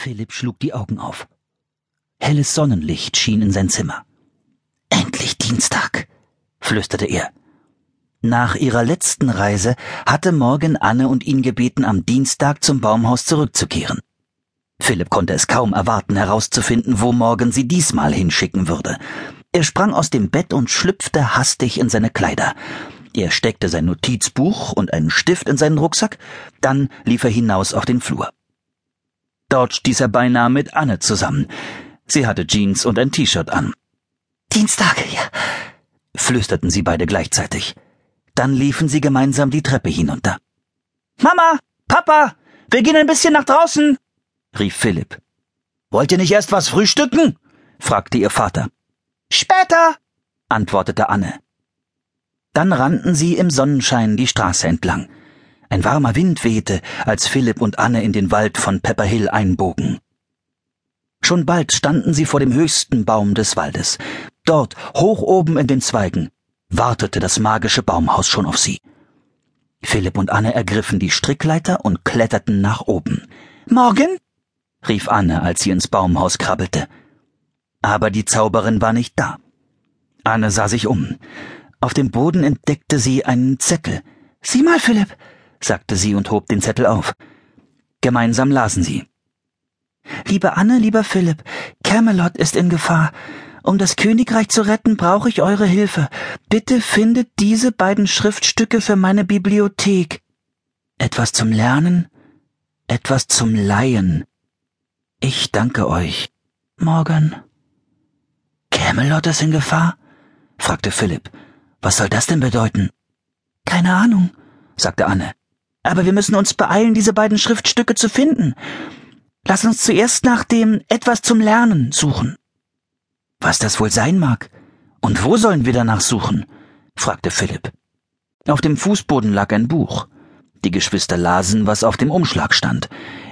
Philipp schlug die Augen auf. Helles Sonnenlicht schien in sein Zimmer. Endlich Dienstag, flüsterte er. Nach ihrer letzten Reise hatte Morgen Anne und ihn gebeten, am Dienstag zum Baumhaus zurückzukehren. Philipp konnte es kaum erwarten, herauszufinden, wo Morgan sie diesmal hinschicken würde. Er sprang aus dem Bett und schlüpfte hastig in seine Kleider. Er steckte sein Notizbuch und einen Stift in seinen Rucksack, dann lief er hinaus auf den Flur. Dort stieß er beinahe mit Anne zusammen. Sie hatte Jeans und ein T-Shirt an. Dienstag, ja, flüsterten sie beide gleichzeitig. Dann liefen sie gemeinsam die Treppe hinunter. Mama, Papa, wir gehen ein bisschen nach draußen, rief Philipp. Wollt ihr nicht erst was frühstücken? fragte ihr Vater. Später, antwortete Anne. Dann rannten sie im Sonnenschein die Straße entlang. Ein warmer Wind wehte, als Philipp und Anne in den Wald von Pepper Hill einbogen. Schon bald standen sie vor dem höchsten Baum des Waldes. Dort, hoch oben in den Zweigen, wartete das magische Baumhaus schon auf sie. Philipp und Anne ergriffen die Strickleiter und kletterten nach oben. Morgen? rief Anne, als sie ins Baumhaus krabbelte. Aber die Zauberin war nicht da. Anne sah sich um. Auf dem Boden entdeckte sie einen Zettel. Sieh mal, Philipp, sagte sie und hob den Zettel auf. Gemeinsam lasen sie. Liebe Anne, lieber Philipp, Camelot ist in Gefahr. Um das Königreich zu retten, brauche ich eure Hilfe. Bitte findet diese beiden Schriftstücke für meine Bibliothek. Etwas zum Lernen, etwas zum Leihen. Ich danke euch. Morgan. Camelot ist in Gefahr? fragte Philipp. Was soll das denn bedeuten? Keine Ahnung, sagte Anne. Aber wir müssen uns beeilen, diese beiden Schriftstücke zu finden. Lass uns zuerst nach dem etwas zum Lernen suchen. Was das wohl sein mag? Und wo sollen wir danach suchen? fragte Philipp. Auf dem Fußboden lag ein Buch. Die Geschwister lasen, was auf dem Umschlag stand.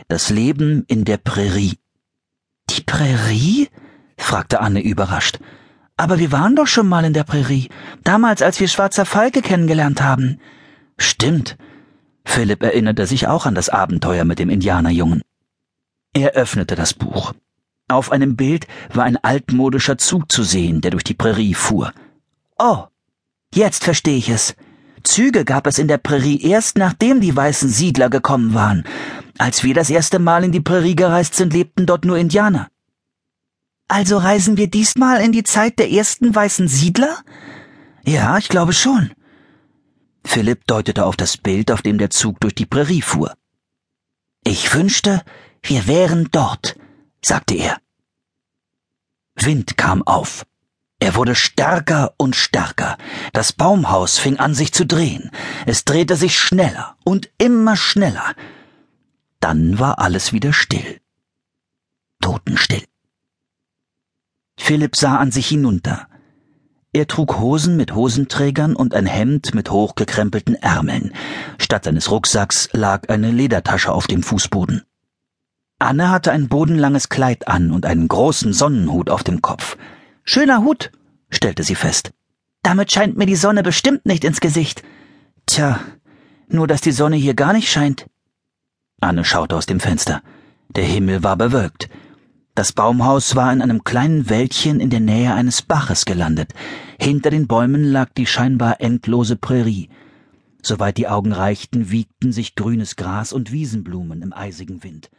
Das Leben in der Prärie. Die Prärie? fragte Anne überrascht. Aber wir waren doch schon mal in der Prärie, damals, als wir Schwarzer Falke kennengelernt haben. Stimmt. Philipp erinnerte sich auch an das Abenteuer mit dem Indianerjungen. Er öffnete das Buch. Auf einem Bild war ein altmodischer Zug zu sehen, der durch die Prärie fuhr. Oh, jetzt verstehe ich es. Züge gab es in der Prärie erst nachdem die weißen Siedler gekommen waren. Als wir das erste Mal in die Prärie gereist sind, lebten dort nur Indianer. Also reisen wir diesmal in die Zeit der ersten weißen Siedler? Ja, ich glaube schon. Philipp deutete auf das Bild, auf dem der Zug durch die Prärie fuhr. Ich wünschte, wir wären dort, sagte er. Wind kam auf. Er wurde stärker und stärker. Das Baumhaus fing an sich zu drehen. Es drehte sich schneller und immer schneller. Dann war alles wieder still. Totenstill. Philipp sah an sich hinunter. Er trug Hosen mit Hosenträgern und ein Hemd mit hochgekrempelten Ärmeln. Statt seines Rucksacks lag eine Ledertasche auf dem Fußboden. Anne hatte ein bodenlanges Kleid an und einen großen Sonnenhut auf dem Kopf. Schöner Hut, stellte sie fest. Damit scheint mir die Sonne bestimmt nicht ins Gesicht. Tja, nur dass die Sonne hier gar nicht scheint. Anne schaute aus dem Fenster. Der Himmel war bewölkt. Das Baumhaus war in einem kleinen Wäldchen in der Nähe eines Baches gelandet. Hinter den Bäumen lag die scheinbar endlose Prärie. Soweit die Augen reichten, wiegten sich grünes Gras und Wiesenblumen im eisigen Wind.